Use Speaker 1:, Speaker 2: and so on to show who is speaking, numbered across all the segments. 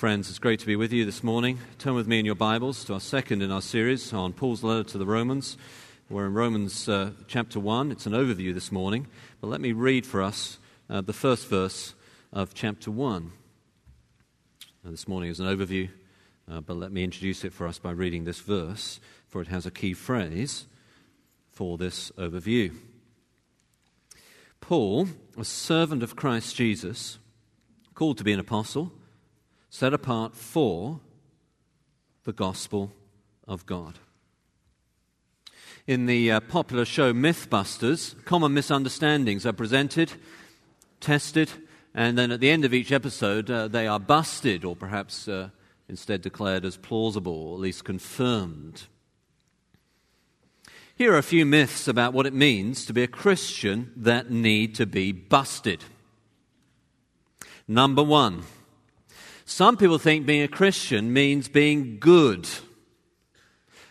Speaker 1: Friends, it's great to be with you this morning. Turn with me in your Bibles to our second in our series on Paul's letter to the Romans. We're in Romans uh, chapter 1. It's an overview this morning, but let me read for us uh, the first verse of chapter 1. Now, this morning is an overview, uh, but let me introduce it for us by reading this verse, for it has a key phrase for this overview. Paul, a servant of Christ Jesus, called to be an apostle, set apart for the gospel of God. In the uh, popular show Mythbusters, common misunderstandings are presented, tested, and then at the end of each episode, uh, they are busted or perhaps uh, instead declared as plausible or at least confirmed. Here are a few myths about what it means to be a Christian that need to be busted. Number one, some people think being a Christian means being good.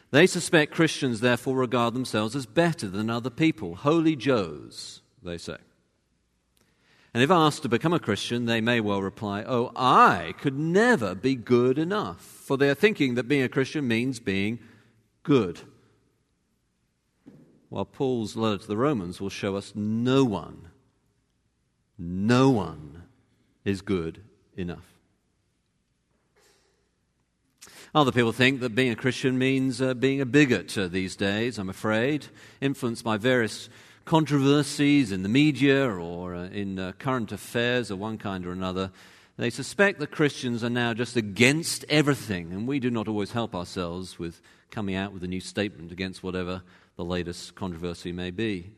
Speaker 1: They suspect Christians, therefore, regard themselves as better than other people. Holy Joes, they say. And if asked to become a Christian, they may well reply, Oh, I could never be good enough. For they are thinking that being a Christian means being good. While Paul's letter to the Romans will show us no one, no one is good enough. Other people think that being a Christian means uh, being a bigot uh, these days, I'm afraid, influenced by various controversies in the media or uh, in uh, current affairs of one kind or another. They suspect that Christians are now just against everything, and we do not always help ourselves with coming out with a new statement against whatever the latest controversy may be.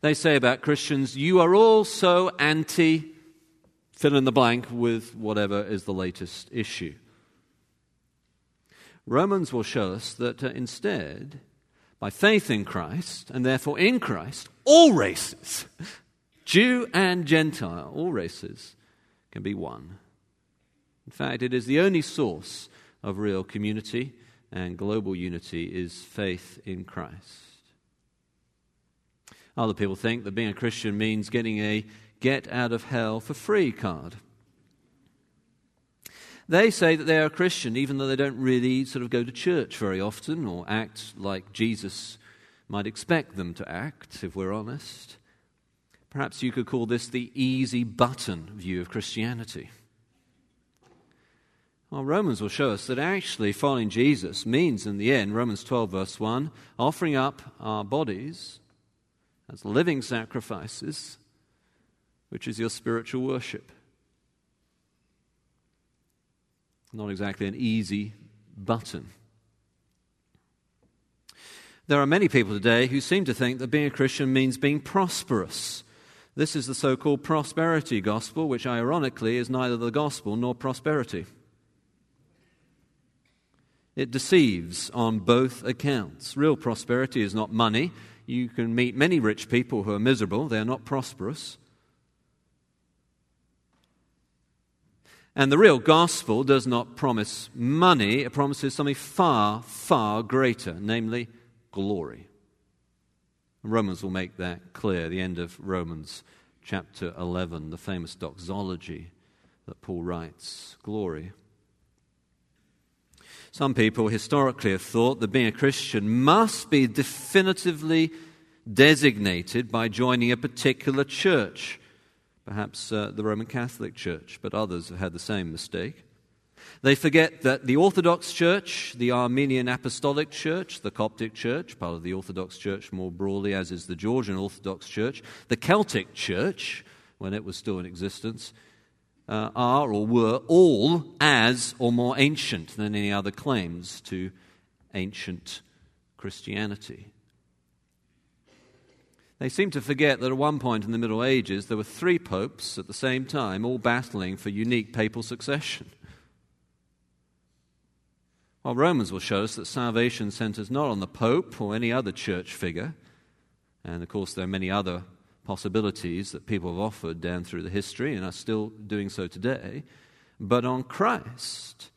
Speaker 1: They say about Christians, you are all so anti fill in the blank with whatever is the latest issue. Romans will show us that uh, instead, by faith in Christ, and therefore in Christ, all races, Jew and Gentile, all races, can be one. In fact, it is the only source of real community and global unity is faith in Christ. Other people think that being a Christian means getting a get out of hell for free card. They say that they are Christian, even though they don't really sort of go to church very often or act like Jesus might expect them to act, if we're honest. Perhaps you could call this the easy button view of Christianity. Well, Romans will show us that actually following Jesus means, in the end, Romans 12, verse 1, offering up our bodies as living sacrifices, which is your spiritual worship. Not exactly an easy button. There are many people today who seem to think that being a Christian means being prosperous. This is the so called prosperity gospel, which ironically is neither the gospel nor prosperity. It deceives on both accounts. Real prosperity is not money. You can meet many rich people who are miserable, they are not prosperous. And the real gospel does not promise money, it promises something far, far greater, namely glory. Romans will make that clear, the end of Romans chapter 11, the famous doxology that Paul writes glory. Some people historically have thought that being a Christian must be definitively designated by joining a particular church perhaps uh, the Roman Catholic Church, but others have had the same mistake. They forget that the Orthodox Church, the Armenian Apostolic Church, the Coptic Church, part of the Orthodox Church more broadly, as is the Georgian Orthodox Church, the Celtic Church, when it was still in existence, uh, are or were all as or more ancient than any other claims to ancient Christianity. They seem to forget that at one point in the Middle Ages there were three popes at the same time, all battling for unique papal succession. While Romans will show us that salvation centers not on the pope or any other church figure, and of course there are many other possibilities that people have offered down through the history and are still doing so today, but on Christ.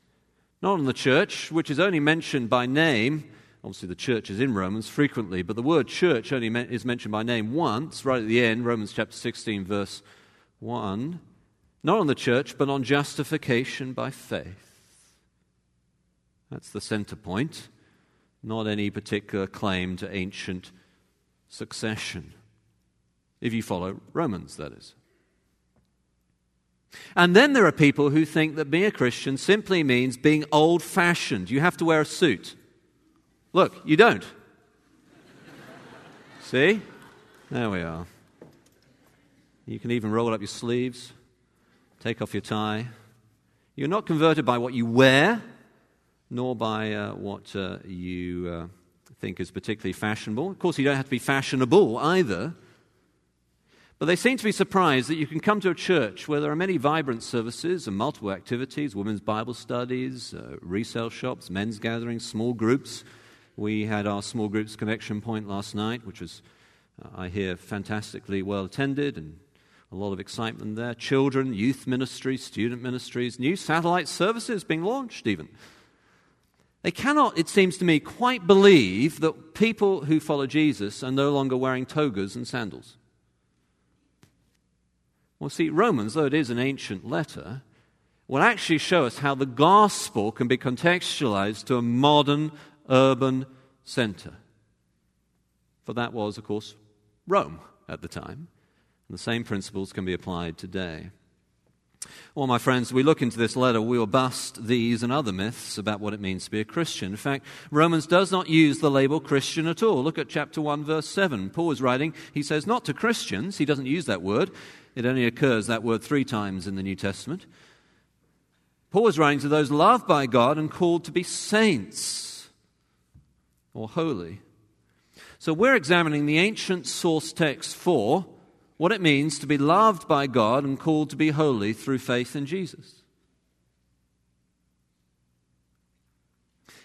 Speaker 1: Not on the church, which is only mentioned by name Obviously, the church is in Romans frequently, but the word church only is mentioned by name once, right at the end, Romans chapter 16, verse 1. Not on the church, but on justification by faith. That's the center point, not any particular claim to ancient succession. If you follow Romans, that is. And then there are people who think that being a Christian simply means being old fashioned. You have to wear a suit. Look, you don't. See? There we are. You can even roll up your sleeves, take off your tie. You're not converted by what you wear, nor by uh, what uh, you uh, think is particularly fashionable. Of course, you don't have to be fashionable either. But they seem to be surprised that you can come to a church where there are many vibrant services and multiple activities women's Bible studies, uh, resale shops, men's gatherings, small groups. We had our small groups connection point last night, which was, uh, I hear, fantastically well attended and a lot of excitement there. Children, youth ministries, student ministries, new satellite services being launched, even. They cannot, it seems to me, quite believe that people who follow Jesus are no longer wearing togas and sandals. Well, see, Romans, though it is an ancient letter, will actually show us how the gospel can be contextualized to a modern urban center. For that was, of course, Rome at the time. And the same principles can be applied today. Well, my friends, we look into this letter, we will bust these and other myths about what it means to be a Christian. In fact, Romans does not use the label Christian at all. Look at chapter 1, verse 7. Paul is writing, he says, not to Christians, he doesn't use that word. It only occurs, that word, three times in the New Testament. Paul is writing to those loved by God and called to be saints or holy. So we're examining the ancient source text for what it means to be loved by God and called to be holy through faith in Jesus.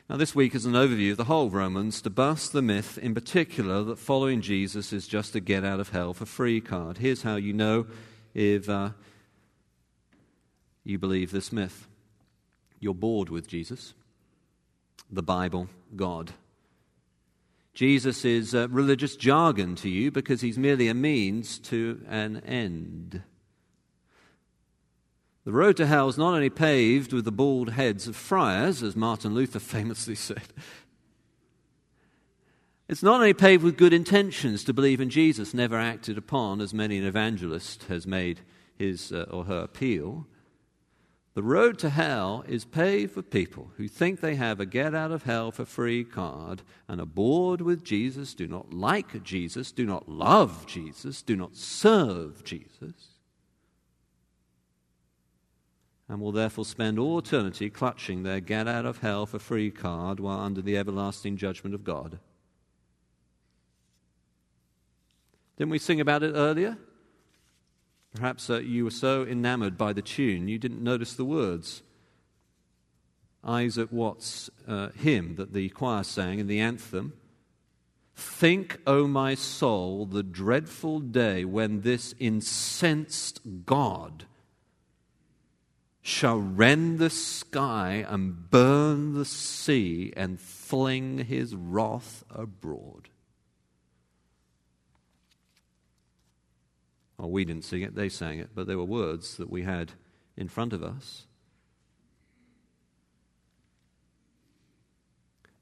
Speaker 1: Now, this week is an overview of the whole Romans to bust the myth, in particular, that following Jesus is just a get out of hell for free card. Here's how you know if uh, you believe this myth you're bored with Jesus, the Bible, God. Jesus is uh, religious jargon to you because he's merely a means to an end. The road to hell is not only paved with the bald heads of friars, as Martin Luther famously said, it's not only paved with good intentions to believe in Jesus, never acted upon, as many an evangelist has made his uh, or her appeal. The road to hell is paved with people who think they have a get out of hell for free card and are bored with Jesus, do not like Jesus, do not love Jesus, do not serve Jesus and will therefore spend all eternity clutching their get out of hell for free card while under the everlasting judgment of God. Didn't we sing about it earlier? Perhaps uh, you were so enamored by the tune you didn't notice the words. Isaac Watts' uh, hymn that the choir sang in the anthem Think, O my soul, the dreadful day when this incensed God shall rend the sky and burn the sea and fling his wrath abroad. Well, we didn't sing it, they sang it, but there were words that we had in front of us.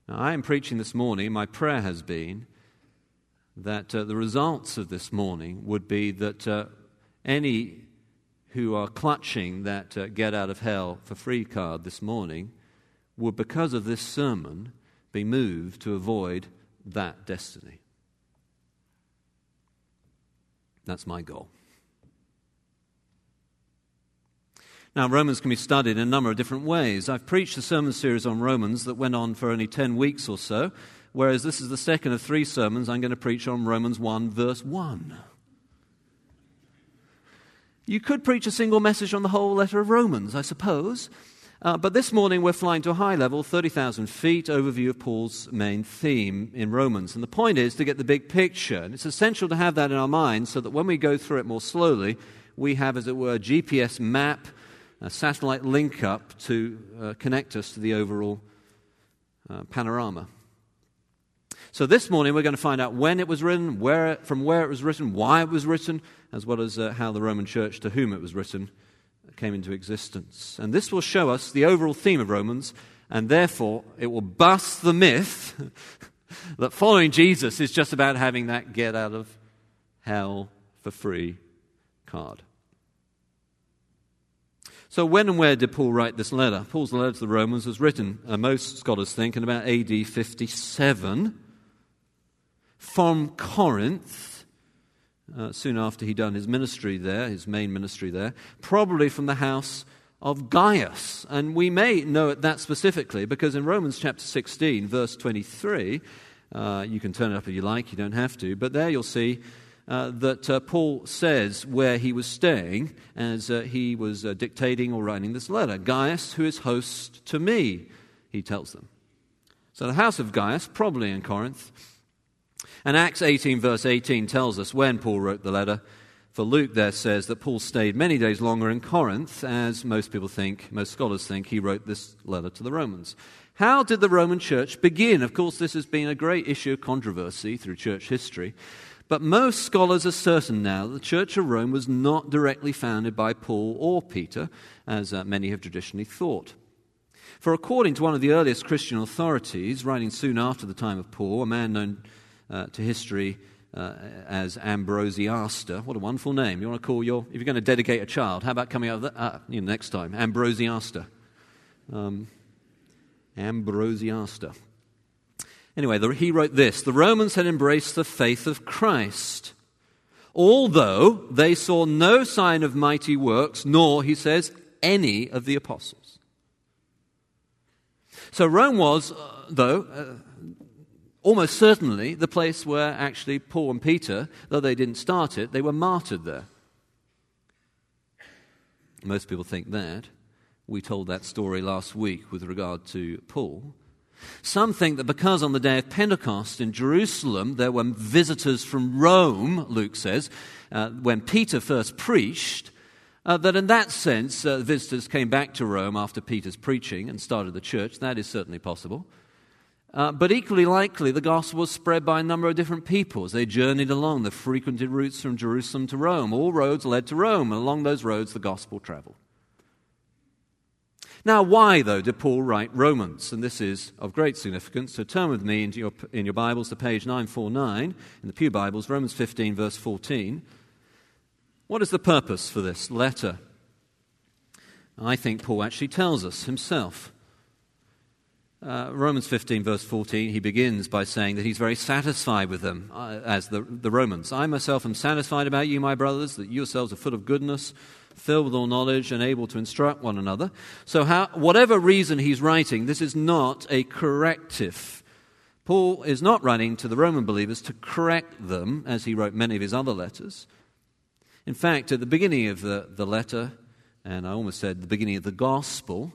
Speaker 1: Now, I am preaching this morning. My prayer has been that uh, the results of this morning would be that uh, any who are clutching that uh, get out of hell for free card this morning would, because of this sermon, be moved to avoid that destiny. That's my goal. Now, Romans can be studied in a number of different ways. I've preached a sermon series on Romans that went on for only 10 weeks or so, whereas this is the second of three sermons I'm going to preach on Romans 1, verse 1. You could preach a single message on the whole letter of Romans, I suppose. Uh, but this morning we're flying to a high level, 30,000 feet, overview of Paul's main theme in Romans. And the point is to get the big picture. And it's essential to have that in our minds so that when we go through it more slowly, we have, as it were, a GPS map, a satellite link up to uh, connect us to the overall uh, panorama. So this morning we're going to find out when it was written, where, from where it was written, why it was written, as well as uh, how the Roman Church to whom it was written came into existence. And this will show us the overall theme of Romans, and therefore it will bust the myth that following Jesus is just about having that get out of hell for free card. So, when and where did Paul write this letter? Paul's letter to the Romans was written, uh, most scholars think, in about AD 57 from Corinth, uh, soon after he'd done his ministry there, his main ministry there, probably from the house of Gaius. And we may know it that specifically because in Romans chapter 16, verse 23, uh, you can turn it up if you like, you don't have to, but there you'll see uh, that uh, Paul says where he was staying as uh, he was uh, dictating or writing this letter. Gaius, who is host to me, he tells them. So the house of Gaius, probably in Corinth. And Acts 18, verse 18, tells us when Paul wrote the letter. For Luke there says that Paul stayed many days longer in Corinth, as most people think, most scholars think, he wrote this letter to the Romans. How did the Roman church begin? Of course, this has been a great issue of controversy through church history. But most scholars are certain now that the Church of Rome was not directly founded by Paul or Peter, as uh, many have traditionally thought. For according to one of the earliest Christian authorities, writing soon after the time of Paul, a man known uh, to history uh, as Ambrosiaster. What a wonderful name. You want to call your, if you're going to dedicate a child, how about coming out that, uh, you know, next time? Ambrosiaster. Um, Ambrosiaster. Anyway, the, he wrote this The Romans had embraced the faith of Christ, although they saw no sign of mighty works, nor, he says, any of the apostles. So Rome was, uh, though, uh, almost certainly the place where actually Paul and Peter, though they didn't start it, they were martyred there. Most people think that. We told that story last week with regard to Paul. Some think that because on the day of Pentecost in Jerusalem there were visitors from Rome, Luke says, uh, when Peter first preached, uh, that in that sense uh, visitors came back to Rome after Peter's preaching and started the church. That is certainly possible. Uh, but equally likely, the gospel was spread by a number of different people as they journeyed along the frequented routes from Jerusalem to Rome. All roads led to Rome, and along those roads, the gospel traveled. Now, why, though, did Paul write Romans? And this is of great significance. So turn with me into your, in your Bibles to page 949 in the Pew Bibles, Romans 15, verse 14. What is the purpose for this letter? I think Paul actually tells us himself. Uh, Romans 15, verse 14, he begins by saying that he's very satisfied with them, uh, as the, the Romans. I myself am satisfied about you, my brothers, that you yourselves are full of goodness filled with all knowledge and able to instruct one another. So, how, whatever reason he's writing, this is not a corrective. Paul is not writing to the Roman believers to correct them, as he wrote many of his other letters. In fact, at the beginning of the, the letter, and I almost said the beginning of the gospel,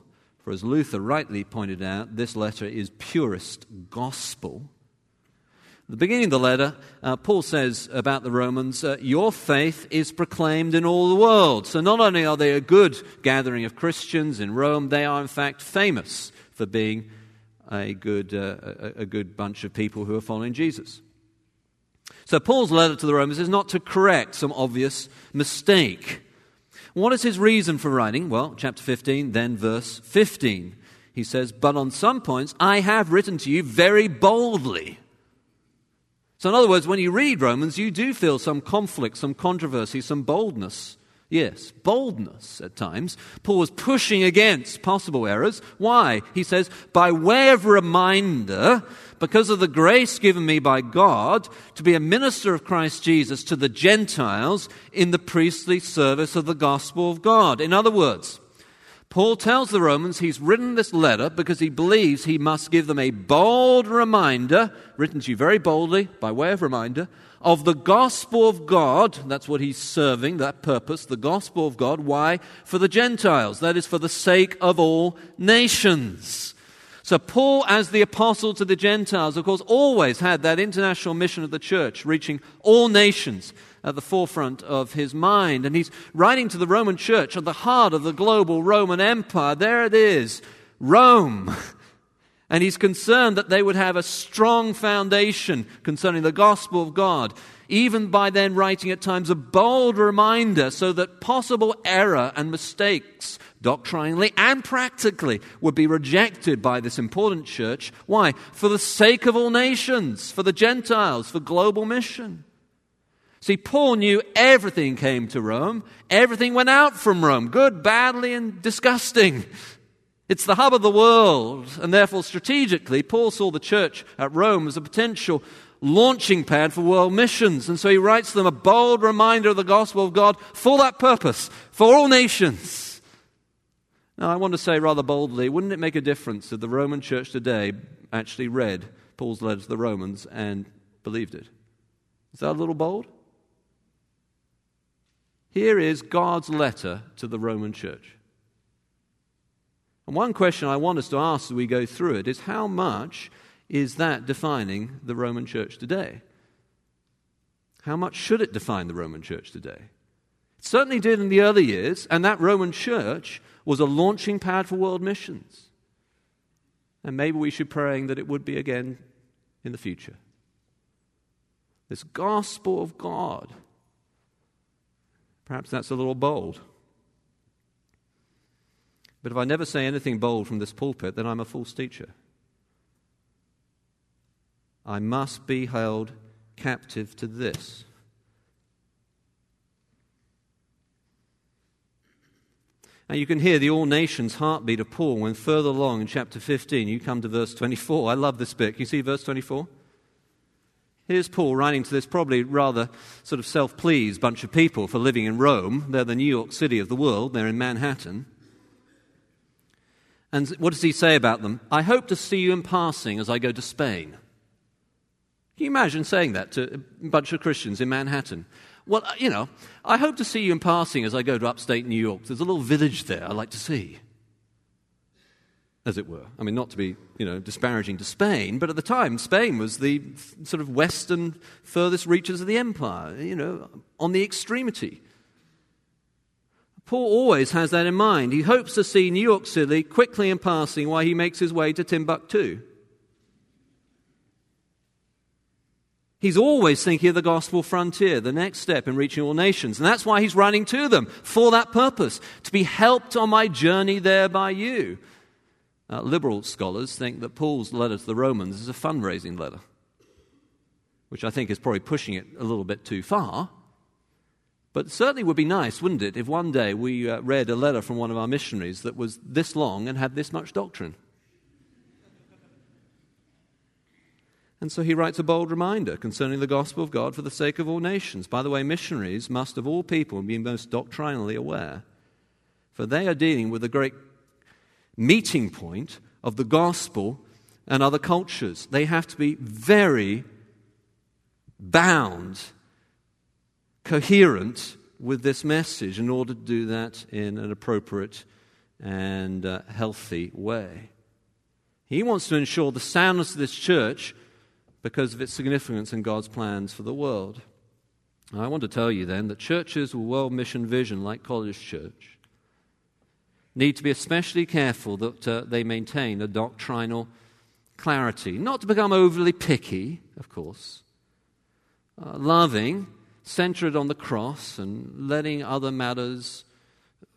Speaker 1: for as Luther rightly pointed out, this letter is purest gospel the beginning of the letter, uh, Paul says about the Romans, uh, Your faith is proclaimed in all the world. So not only are they a good gathering of Christians in Rome, they are in fact famous for being a good, uh, a, a good bunch of people who are following Jesus. So Paul's letter to the Romans is not to correct some obvious mistake. What is his reason for writing? Well, chapter 15, then verse 15. He says, But on some points I have written to you very boldly so, in other words, when you read Romans, you do feel some conflict, some controversy, some boldness. Yes, boldness at times. Paul was pushing against possible errors. Why? He says, by way of reminder, because of the grace given me by God to be a minister of Christ Jesus to the Gentiles in the priestly service of the gospel of God. In other words, Paul tells the Romans he's written this letter because he believes he must give them a bold reminder, written to you very boldly by way of reminder, of the gospel of God. That's what he's serving, that purpose, the gospel of God. Why? For the Gentiles. That is for the sake of all nations. So, Paul, as the apostle to the Gentiles, of course, always had that international mission of the church, reaching all nations at the forefront of his mind. And he's writing to the Roman church at the heart of the global Roman Empire. There it is Rome. And he's concerned that they would have a strong foundation concerning the gospel of God, even by then writing at times a bold reminder so that possible error and mistakes, doctrinally and practically, would be rejected by this important church. Why? For the sake of all nations, for the Gentiles, for global mission. See, Paul knew everything came to Rome, everything went out from Rome, good, badly, and disgusting. It's the hub of the world, and therefore, strategically, Paul saw the church at Rome as a potential launching pad for world missions. And so he writes them a bold reminder of the gospel of God for that purpose, for all nations. Now, I want to say rather boldly wouldn't it make a difference if the Roman church today actually read Paul's letter to the Romans and believed it? Is that a little bold? Here is God's letter to the Roman church. And one question I want us to ask as we go through it is how much is that defining the Roman church today? How much should it define the Roman church today? It certainly did in the early years, and that Roman church was a launching pad for world missions. And maybe we should be praying that it would be again in the future. This gospel of God. Perhaps that's a little bold. But if I never say anything bold from this pulpit, then I'm a false teacher. I must be held captive to this. And you can hear the all nations heartbeat of Paul when further along in chapter 15 you come to verse 24. I love this bit. Can you see verse 24? Here's Paul writing to this probably rather sort of self pleased bunch of people for living in Rome. They're the New York City of the world, they're in Manhattan. And what does he say about them? I hope to see you in passing as I go to Spain. Can you imagine saying that to a bunch of Christians in Manhattan? Well, uh, you know, I hope to see you in passing as I go to upstate New York. There's a little village there I'd like to see. As it were. I mean, not to be, you know, disparaging to Spain, but at the time, Spain was the sort of western furthest reaches of the empire, you know, on the extremity. Paul always has that in mind. He hopes to see New York City quickly in passing while he makes his way to Timbuktu. He's always thinking of the gospel frontier, the next step in reaching all nations. And that's why he's running to them for that purpose, to be helped on my journey there by you. Uh, liberal scholars think that Paul's letter to the Romans is a fundraising letter, which I think is probably pushing it a little bit too far. But certainly would be nice, wouldn't it, if one day we uh, read a letter from one of our missionaries that was this long and had this much doctrine. And so he writes a bold reminder concerning the gospel of God for the sake of all nations. By the way, missionaries must of all people be most doctrinally aware, for they are dealing with the great meeting point of the gospel and other cultures. They have to be very bound coherent with this message in order to do that in an appropriate and uh, healthy way. He wants to ensure the soundness of this church because of its significance in God's plans for the world. I want to tell you then that churches with world mission vision, like College Church, need to be especially careful that uh, they maintain a doctrinal clarity, not to become overly picky, of course, uh, loving centered on the cross and letting other matters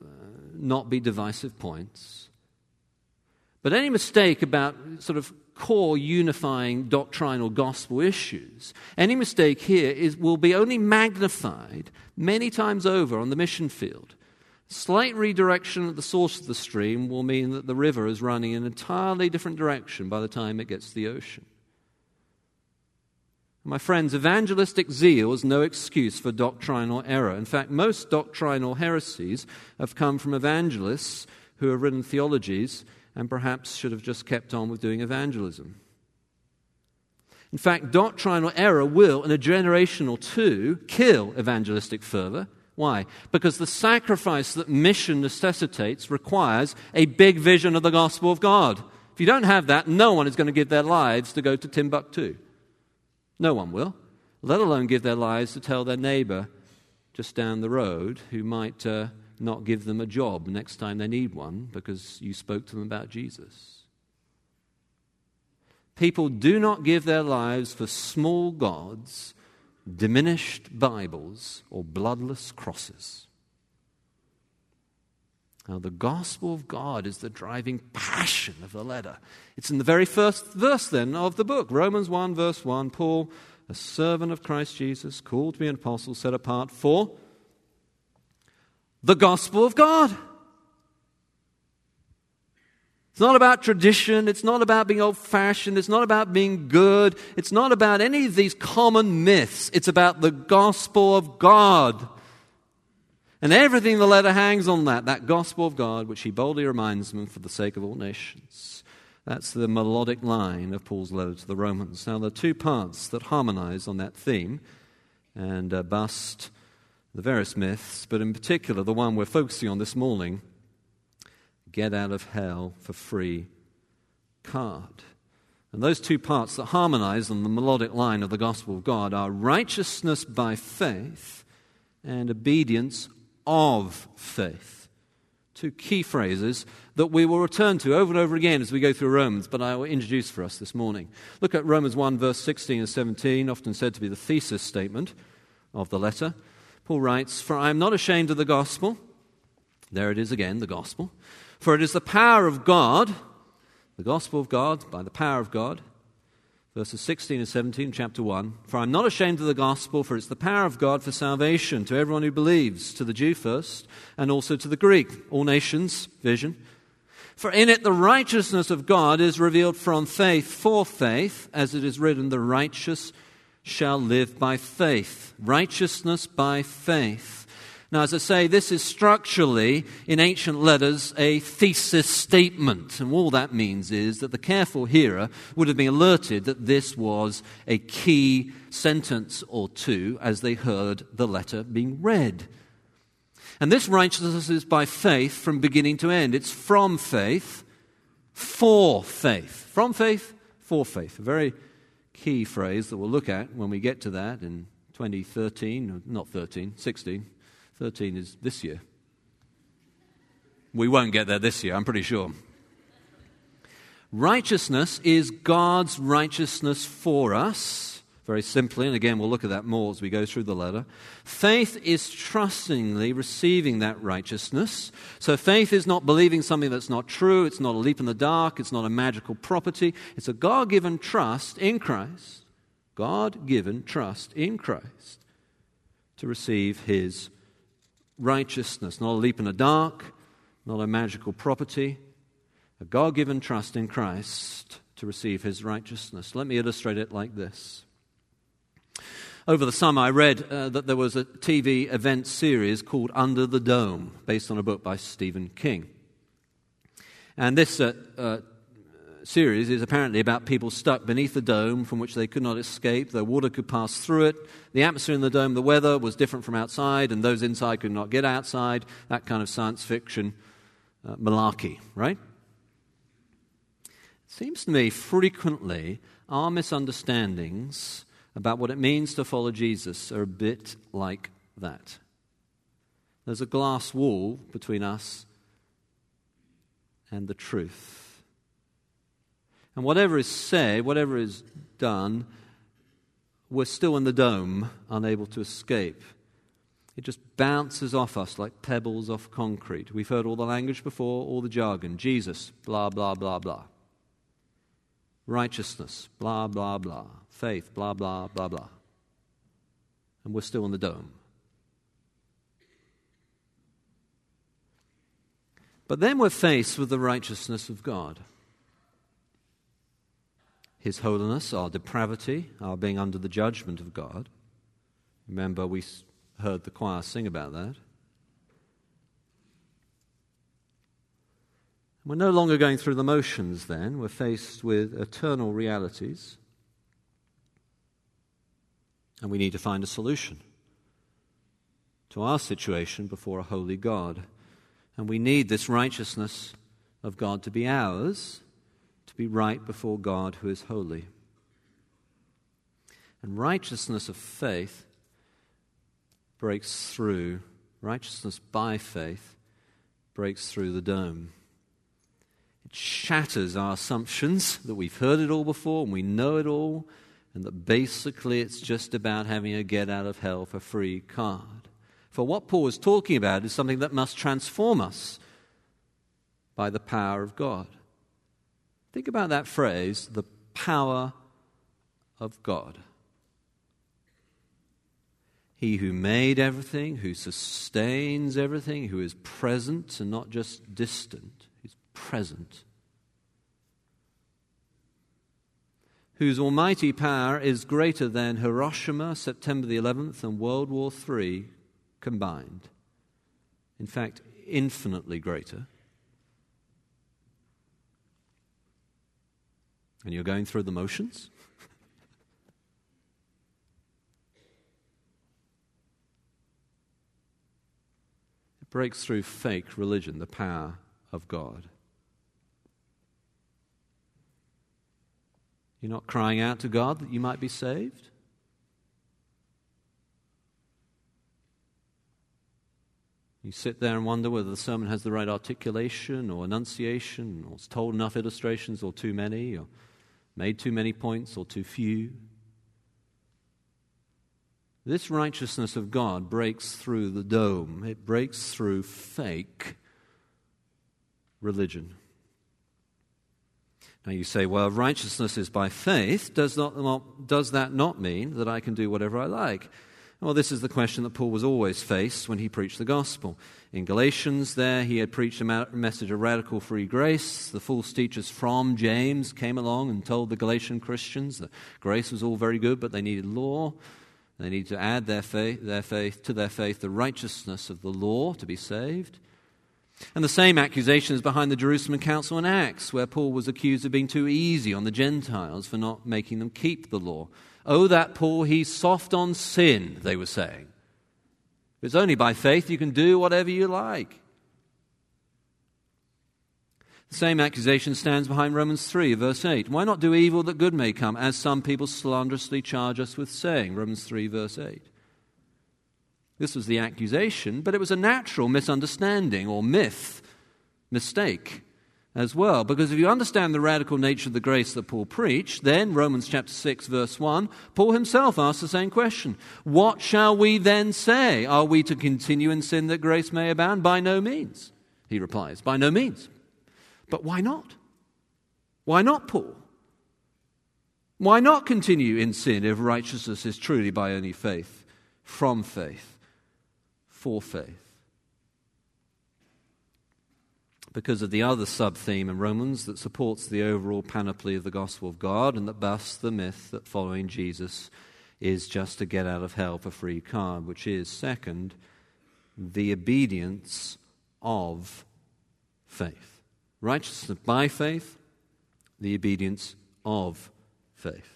Speaker 1: uh, not be divisive points. But any mistake about sort of core unifying doctrinal gospel issues, any mistake here is, will be only magnified many times over on the mission field. Slight redirection at the source of the stream will mean that the river is running in an entirely different direction by the time it gets to the ocean. My friends, evangelistic zeal is no excuse for doctrinal error. In fact, most doctrinal heresies have come from evangelists who have written theologies and perhaps should have just kept on with doing evangelism. In fact, doctrinal error will, in a generation or two, kill evangelistic fervor. Why? Because the sacrifice that mission necessitates requires a big vision of the gospel of God. If you don't have that, no one is going to give their lives to go to Timbuktu. No one will, let alone give their lives to tell their neighbor just down the road who might uh, not give them a job next time they need one because you spoke to them about Jesus. People do not give their lives for small gods, diminished Bibles, or bloodless crosses. Now, the gospel of God is the driving passion of the letter. It's in the very first verse, then, of the book. Romans 1, verse 1. Paul, a servant of Christ Jesus, called to be an apostle, set apart for the gospel of God. It's not about tradition. It's not about being old fashioned. It's not about being good. It's not about any of these common myths. It's about the gospel of God. And everything the letter hangs on that, that gospel of God, which he boldly reminds them for the sake of all nations. That's the melodic line of Paul's letter to the Romans. Now, there are two parts that harmonize on that theme and uh, bust the various myths, but in particular, the one we're focusing on this morning get out of hell for free card. And those two parts that harmonize on the melodic line of the gospel of God are righteousness by faith and obedience of faith. Two key phrases that we will return to over and over again as we go through Romans, but I will introduce for us this morning. Look at Romans 1, verse 16 and 17, often said to be the thesis statement of the letter. Paul writes, For I am not ashamed of the gospel. There it is again, the gospel. For it is the power of God, the gospel of God, by the power of God. Verses 16 and 17, chapter 1. For I'm not ashamed of the gospel, for it's the power of God for salvation to everyone who believes, to the Jew first, and also to the Greek, all nations, vision. For in it the righteousness of God is revealed from faith for faith, as it is written, the righteous shall live by faith. Righteousness by faith. Now, as I say, this is structurally, in ancient letters, a thesis statement. And all that means is that the careful hearer would have been alerted that this was a key sentence or two as they heard the letter being read. And this righteousness is by faith from beginning to end. It's from faith for faith. From faith for faith. A very key phrase that we'll look at when we get to that in 2013, not 13, 16. 13 is this year. We won't get there this year, I'm pretty sure. Righteousness is God's righteousness for us, very simply, and again, we'll look at that more as we go through the letter. Faith is trustingly receiving that righteousness. So, faith is not believing something that's not true, it's not a leap in the dark, it's not a magical property. It's a God given trust in Christ, God given trust in Christ to receive His righteousness, not a leap in the dark, not a magical property, a God given trust in Christ to receive his righteousness. Let me illustrate it like this. Over the summer, I read uh, that there was a TV event series called Under the Dome, based on a book by Stephen King. And this uh, uh, series is apparently about people stuck beneath the dome from which they could not escape. The water could pass through it. The atmosphere in the dome, the weather was different from outside, and those inside could not get outside. That kind of science fiction uh, malarkey, right? It seems to me frequently our misunderstandings about what it means to follow Jesus are a bit like that. There's a glass wall between us and the truth. And whatever is said, whatever is done, we're still in the dome, unable to escape. It just bounces off us like pebbles off concrete. We've heard all the language before, all the jargon. Jesus, blah, blah, blah, blah. Righteousness, blah, blah, blah. Faith, blah, blah, blah, blah. And we're still in the dome. But then we're faced with the righteousness of God. His holiness, our depravity, our being under the judgment of God. Remember, we heard the choir sing about that. We're no longer going through the motions then. We're faced with eternal realities. And we need to find a solution to our situation before a holy God. And we need this righteousness of God to be ours to be right before God who is holy. And righteousness of faith breaks through, righteousness by faith breaks through the dome. It shatters our assumptions that we've heard it all before and we know it all, and that basically it's just about having a get out of hell for free card. For what Paul is talking about is something that must transform us by the power of God. Think about that phrase, the power of God. He who made everything, who sustains everything, who is present and not just distant, he's present. Whose almighty power is greater than Hiroshima, September the 11th, and World War III combined. In fact, infinitely greater. And you're going through the motions? it breaks through fake religion, the power of God. You're not crying out to God that you might be saved? You sit there and wonder whether the sermon has the right articulation or enunciation, or it's told enough illustrations or too many, or made too many points or too few. This righteousness of God breaks through the dome, it breaks through fake religion. Now you say, well, righteousness is by faith. Does, not, does that not mean that I can do whatever I like? Well, this is the question that Paul was always faced when he preached the gospel. In Galatians, there, he had preached a message of radical free grace. The false teachers from James came along and told the Galatian Christians that grace was all very good, but they needed law. They needed to add their faith, their faith to their faith the righteousness of the law to be saved. And the same accusation is behind the Jerusalem Council in Acts, where Paul was accused of being too easy on the Gentiles for not making them keep the law. Oh, that Paul, he's soft on sin, they were saying. It's only by faith you can do whatever you like. The same accusation stands behind Romans 3, verse 8. Why not do evil that good may come, as some people slanderously charge us with saying? Romans 3, verse 8. This was the accusation, but it was a natural misunderstanding or myth, mistake as well. Because if you understand the radical nature of the grace that Paul preached, then Romans chapter 6, verse 1, Paul himself asks the same question What shall we then say? Are we to continue in sin that grace may abound? By no means, he replies. By no means. But why not? Why not, Paul? Why not continue in sin if righteousness is truly by only faith, from faith, for faith? Because of the other sub theme in Romans that supports the overall panoply of the gospel of God and that busts the myth that following Jesus is just to get out of hell for free card, which is, second, the obedience of faith. Righteousness by faith, the obedience of faith.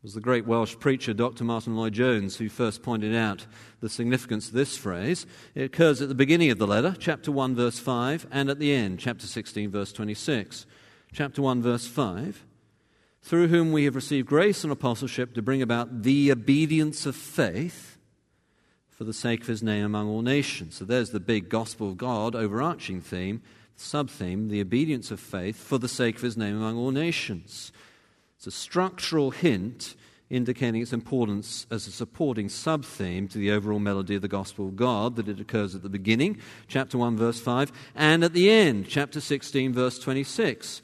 Speaker 1: It was the great Welsh preacher Dr. Martyn Lloyd-Jones who first pointed out the significance of this phrase. It occurs at the beginning of the letter, chapter 1, verse 5, and at the end, chapter 16, verse 26. Chapter 1, verse 5 Through whom we have received grace and apostleship to bring about the obedience of faith for the sake of his name among all nations. So there's the big gospel of God overarching theme, sub theme, the obedience of faith for the sake of his name among all nations. It's a structural hint indicating its importance as a supporting sub theme to the overall melody of the gospel of God that it occurs at the beginning, chapter 1, verse 5, and at the end, chapter 16, verse 26.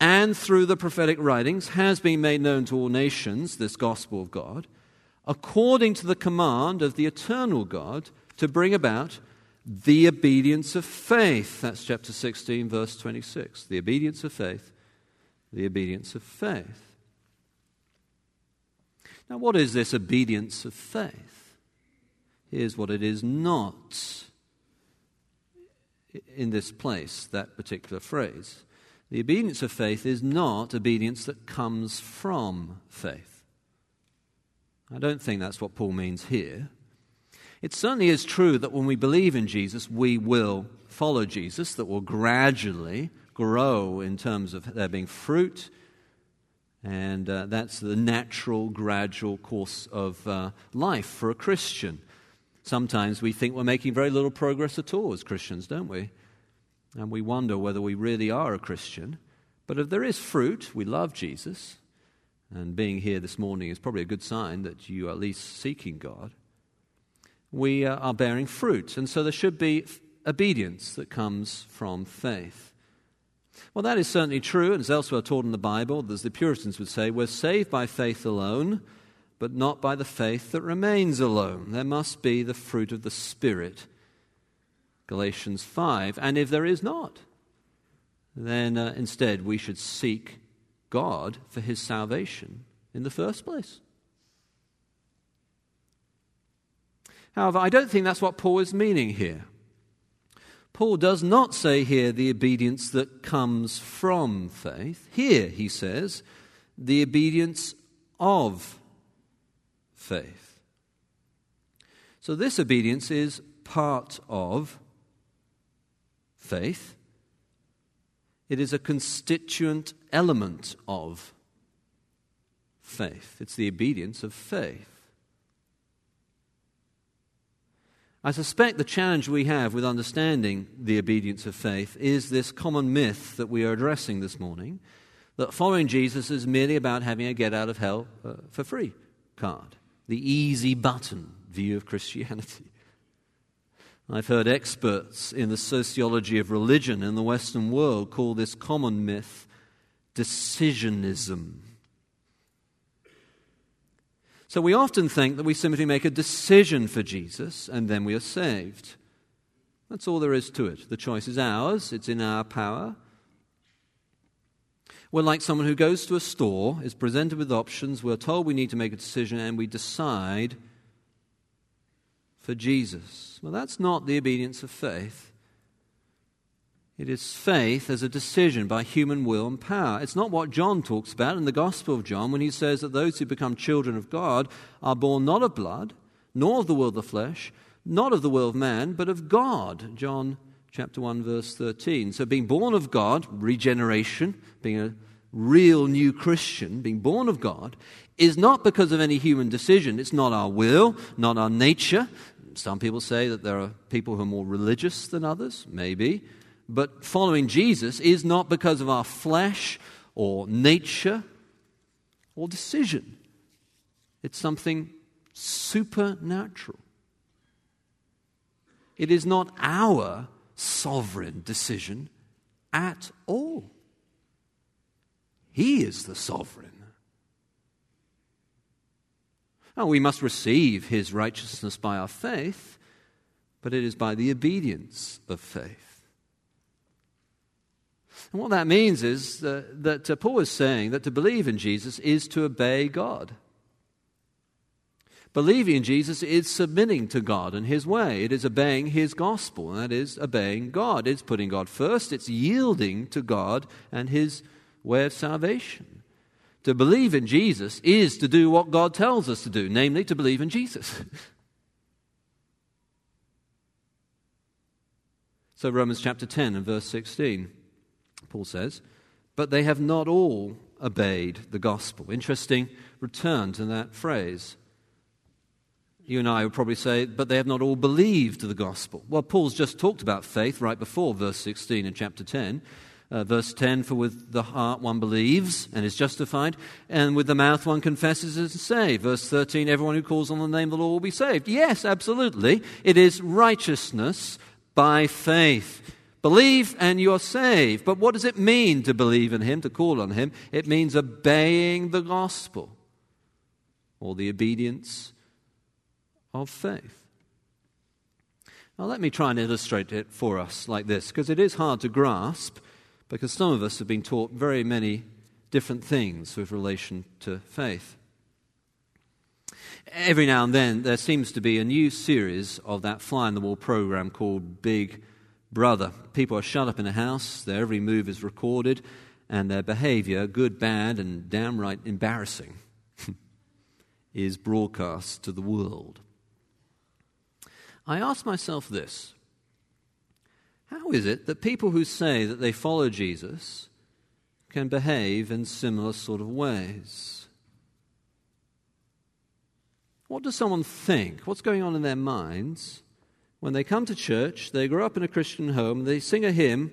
Speaker 1: And through the prophetic writings has been made known to all nations this gospel of God, according to the command of the eternal God to bring about the obedience of faith. That's chapter 16, verse 26. The obedience of faith the obedience of faith. Now, what is this obedience of faith? Here's what it is not in this place, that particular phrase. The obedience of faith is not obedience that comes from faith. I don't think that's what Paul means here. It certainly is true that when we believe in Jesus, we will follow Jesus, that will gradually grow in terms of there being fruit. And uh, that's the natural, gradual course of uh, life for a Christian. Sometimes we think we're making very little progress at all as Christians, don't we? and we wonder whether we really are a Christian. But if there is fruit, we love Jesus, and being here this morning is probably a good sign that you are at least seeking God. We uh, are bearing fruit, and so there should be obedience that comes from faith. Well, that is certainly true, and it's elsewhere taught in the Bible. As the Puritans would say, we're saved by faith alone, but not by the faith that remains alone. There must be the fruit of the Spirit. Galatians 5. And if there is not, then uh, instead we should seek God for his salvation in the first place. However, I don't think that's what Paul is meaning here. Paul does not say here the obedience that comes from faith. Here, he says, the obedience of faith. So, this obedience is part of faith, it is a constituent element of faith. It's the obedience of faith. I suspect the challenge we have with understanding the obedience of faith is this common myth that we are addressing this morning that following Jesus is merely about having a get out of hell uh, for free card, the easy button view of Christianity. I've heard experts in the sociology of religion in the Western world call this common myth decisionism. So we often think that we simply make a decision for Jesus and then we are saved. That's all there is to it. The choice is ours, it's in our power. We're like someone who goes to a store, is presented with options, we're told we need to make a decision, and we decide for Jesus. Well, that's not the obedience of faith. It is faith as a decision by human will and power. It's not what John talks about in the Gospel of John when he says that those who become children of God are born not of blood, nor of the will of the flesh, not of the will of man, but of God. John chapter 1 verse 13. So being born of God, regeneration, being a real new Christian, being born of God, is not because of any human decision. It's not our will, not our nature, some people say that there are people who are more religious than others, maybe. But following Jesus is not because of our flesh or nature or decision, it's something supernatural. It is not our sovereign decision at all. He is the sovereign. Oh, we must receive his righteousness by our faith, but it is by the obedience of faith. And what that means is that, that Paul is saying that to believe in Jesus is to obey God. Believing in Jesus is submitting to God and His way. It is obeying His gospel, and that is obeying God. It's putting God first, it's yielding to God and His way of salvation. To believe in Jesus is to do what God tells us to do, namely to believe in Jesus. so, Romans chapter 10 and verse 16, Paul says, But they have not all obeyed the gospel. Interesting return to that phrase. You and I would probably say, but they have not all believed the gospel. Well, Paul's just talked about faith right before verse 16 in chapter 10. Uh, verse 10 For with the heart one believes and is justified, and with the mouth one confesses and is saved. Verse 13 Everyone who calls on the name of the Lord will be saved. Yes, absolutely. It is righteousness by faith. Believe and you're saved. But what does it mean to believe in Him, to call on Him? It means obeying the gospel or the obedience of faith. Now, let me try and illustrate it for us like this, because it is hard to grasp because some of us have been taught very many different things with relation to faith. Every now and then, there seems to be a new series of that fly on the wall program called Big Brother. People are shut up in a house, their every move is recorded, and their behavior, good, bad, and downright embarrassing, is broadcast to the world. I ask myself this how is it that people who say that they follow Jesus can behave in similar sort of ways? What does someone think? What's going on in their minds when they come to church, they grow up in a Christian home, they sing a hymn,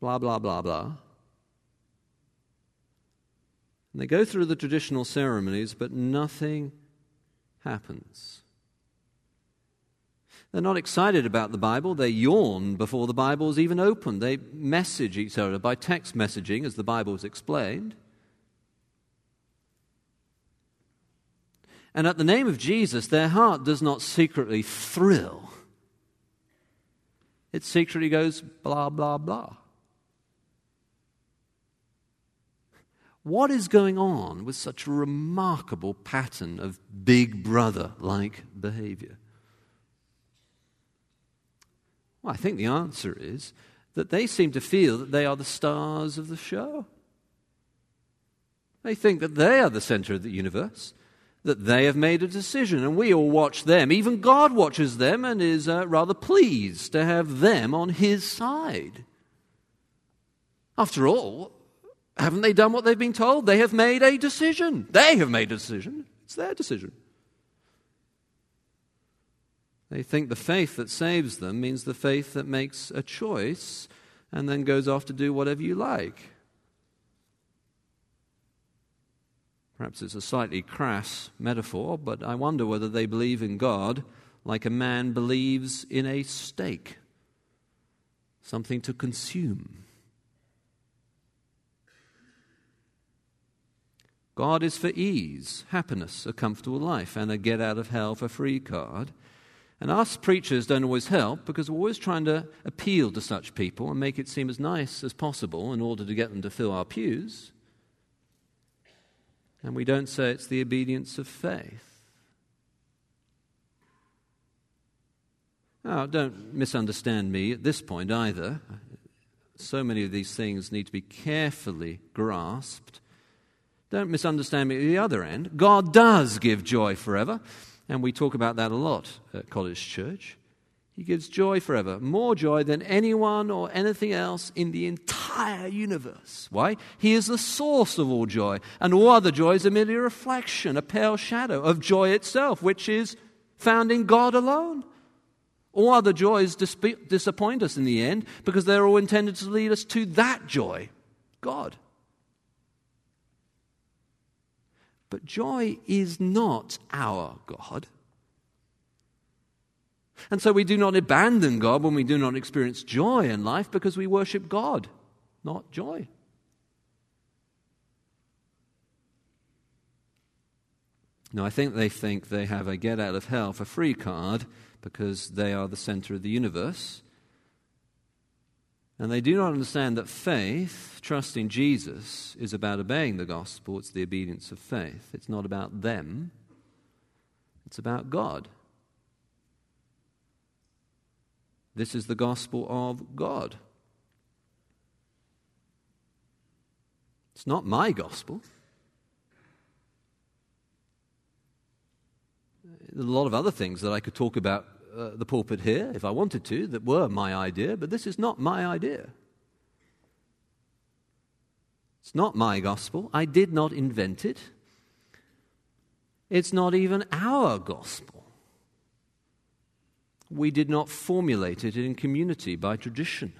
Speaker 1: blah, blah, blah, blah. And they go through the traditional ceremonies, but nothing happens. They're not excited about the Bible. They yawn before the Bible is even opened. They message each other by text messaging, as the Bible is explained. And at the name of Jesus, their heart does not secretly thrill. It secretly goes blah, blah, blah. What is going on with such a remarkable pattern of big brother like behavior? Well, I think the answer is that they seem to feel that they are the stars of the show. They think that they are the center of the universe, that they have made a decision, and we all watch them. Even God watches them and is uh, rather pleased to have them on his side. After all, haven't they done what they've been told? They have made a decision. They have made a decision. It's their decision. They think the faith that saves them means the faith that makes a choice and then goes off to do whatever you like. Perhaps it's a slightly crass metaphor, but I wonder whether they believe in God like a man believes in a steak, something to consume. God is for ease, happiness, a comfortable life, and a get out of hell for free card. And us preachers don't always help because we're always trying to appeal to such people and make it seem as nice as possible in order to get them to fill our pews. And we don't say it's the obedience of faith. Now, don't misunderstand me at this point either. So many of these things need to be carefully grasped don't misunderstand me at the other end. God does give joy forever, and we talk about that a lot at College Church. He gives joy forever, more joy than anyone or anything else in the entire universe. Why? He is the source of all joy, and all other joy is a merely a reflection, a pale shadow of joy itself, which is found in God alone. All other joys disappoint us in the end because they're all intended to lead us to that joy, God. But joy is not our God. And so we do not abandon God when we do not experience joy in life because we worship God, not joy. Now, I think they think they have a get out of hell for free card because they are the center of the universe. And they do not understand that faith, trusting Jesus, is about obeying the gospel. It's the obedience of faith. It's not about them, it's about God. This is the gospel of God. It's not my gospel. There's a lot of other things that I could talk about uh, the pulpit here, if I wanted to, that were my idea, but this is not my idea. It's not my gospel. I did not invent it. It's not even our gospel. We did not formulate it in community by tradition.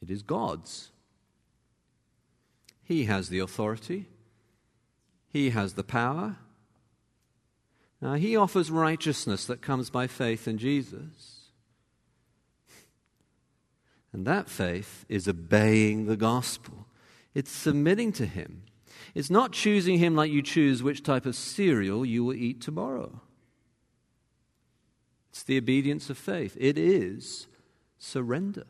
Speaker 1: It is God's. He has the authority, He has the power, now, he offers righteousness that comes by faith in Jesus. And that faith is obeying the gospel, it's submitting to him. It's not choosing him like you choose which type of cereal you will eat tomorrow. It's the obedience of faith, it is surrender.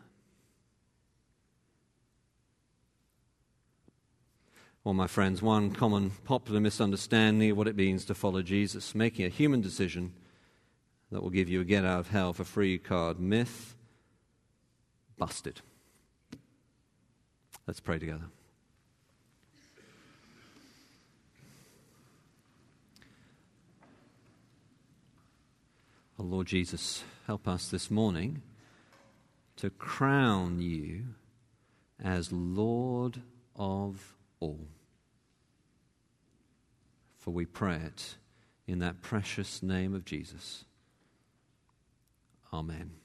Speaker 1: Well, my friends, one common popular misunderstanding of what it means to follow Jesus, making a human decision that will give you a get out of hell for free card. Myth busted. Let's pray together. Oh, Lord Jesus, help us this morning to crown you as Lord of all. For we pray it in that precious name of Jesus. Amen.